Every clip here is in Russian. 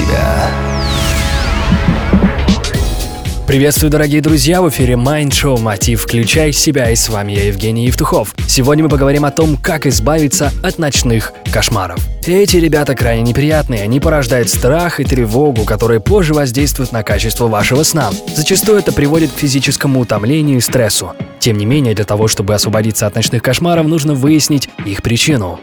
себя». Приветствую, дорогие друзья! В эфире Mind Show Мотив «Включай себя» и с вами я, Евгений Евтухов. Сегодня мы поговорим о том, как избавиться от ночных кошмаров. Эти ребята крайне неприятные, они порождают страх и тревогу, которые позже воздействуют на качество вашего сна. Зачастую это приводит к физическому утомлению и стрессу. Тем не менее, для того, чтобы освободиться от ночных кошмаров, нужно выяснить их причину.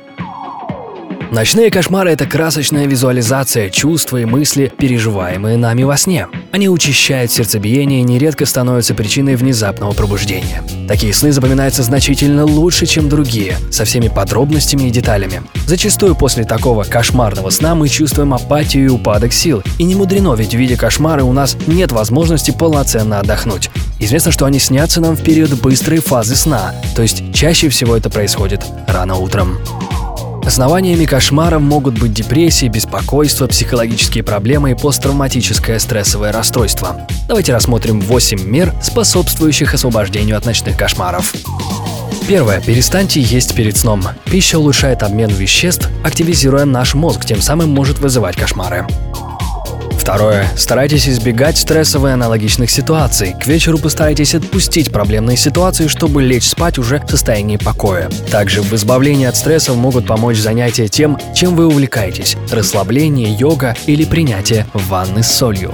Ночные кошмары – это красочная визуализация чувств и мысли, переживаемые нами во сне. Они учащают сердцебиение и нередко становятся причиной внезапного пробуждения. Такие сны запоминаются значительно лучше, чем другие, со всеми подробностями и деталями. Зачастую после такого кошмарного сна мы чувствуем апатию и упадок сил. И не мудрено, ведь в виде кошмара у нас нет возможности полноценно отдохнуть. Известно, что они снятся нам в период быстрой фазы сна, то есть чаще всего это происходит рано утром. Основаниями кошмаров могут быть депрессия, беспокойство, психологические проблемы и посттравматическое стрессовое расстройство. Давайте рассмотрим 8 мер, способствующих освобождению от ночных кошмаров. Первое. Перестаньте есть перед сном. Пища улучшает обмен веществ, активизируя наш мозг, тем самым может вызывать кошмары. Второе. Старайтесь избегать стрессовых аналогичных ситуаций. К вечеру постарайтесь отпустить проблемные ситуации, чтобы лечь спать уже в состоянии покоя. Также в избавлении от стрессов могут помочь занятия тем, чем вы увлекаетесь – расслабление, йога или принятие ванны с солью.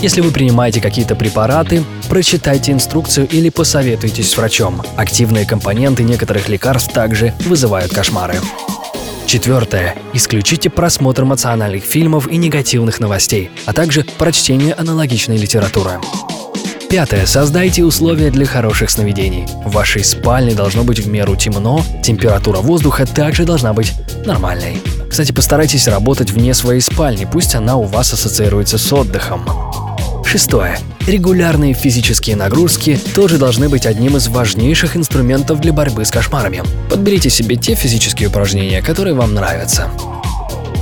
Если вы принимаете какие-то препараты, прочитайте инструкцию или посоветуйтесь с врачом. Активные компоненты некоторых лекарств также вызывают кошмары. Четвертое. Исключите просмотр эмоциональных фильмов и негативных новостей, а также прочтение аналогичной литературы. Пятое. Создайте условия для хороших сновидений. В вашей спальне должно быть в меру темно, температура воздуха также должна быть нормальной. Кстати, постарайтесь работать вне своей спальни, пусть она у вас ассоциируется с отдыхом. Шестое. Регулярные физические нагрузки тоже должны быть одним из важнейших инструментов для борьбы с кошмарами. Подберите себе те физические упражнения, которые вам нравятся.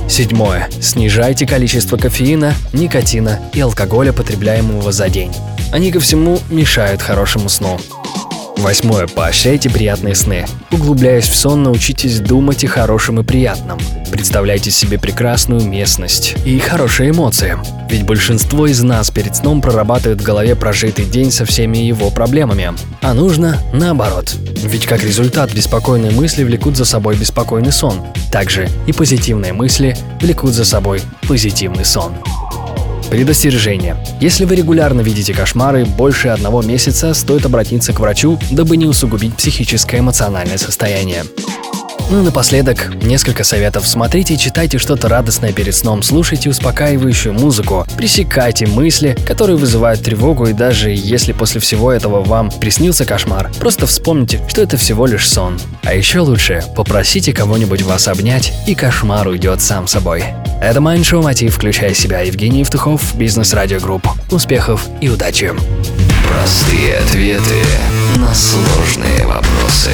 Седьмое. Снижайте количество кофеина, никотина и алкоголя, потребляемого за день. Они ко всему мешают хорошему сну. Восьмое. Поощряйте приятные сны. Углубляясь в сон, научитесь думать о хорошем и приятном. Представляйте себе прекрасную местность и хорошие эмоции. Ведь большинство из нас перед сном прорабатывает в голове прожитый день со всеми его проблемами. А нужно наоборот. Ведь как результат беспокойные мысли влекут за собой беспокойный сон. Также и позитивные мысли влекут за собой позитивный сон. Предостережение. Если вы регулярно видите кошмары больше одного месяца, стоит обратиться к врачу, дабы не усугубить психическое эмоциональное состояние. Ну и напоследок, несколько советов. Смотрите и читайте что-то радостное перед сном, слушайте успокаивающую музыку, пресекайте мысли, которые вызывают тревогу, и даже если после всего этого вам приснился кошмар, просто вспомните, что это всего лишь сон. А еще лучше, попросите кого-нибудь вас обнять, и кошмар уйдет сам собой. Это Mindshow Мотив, включай себя, Евгений Евтухов, Бизнес Радио Групп. Успехов и удачи! Простые ответы на сложные вопросы.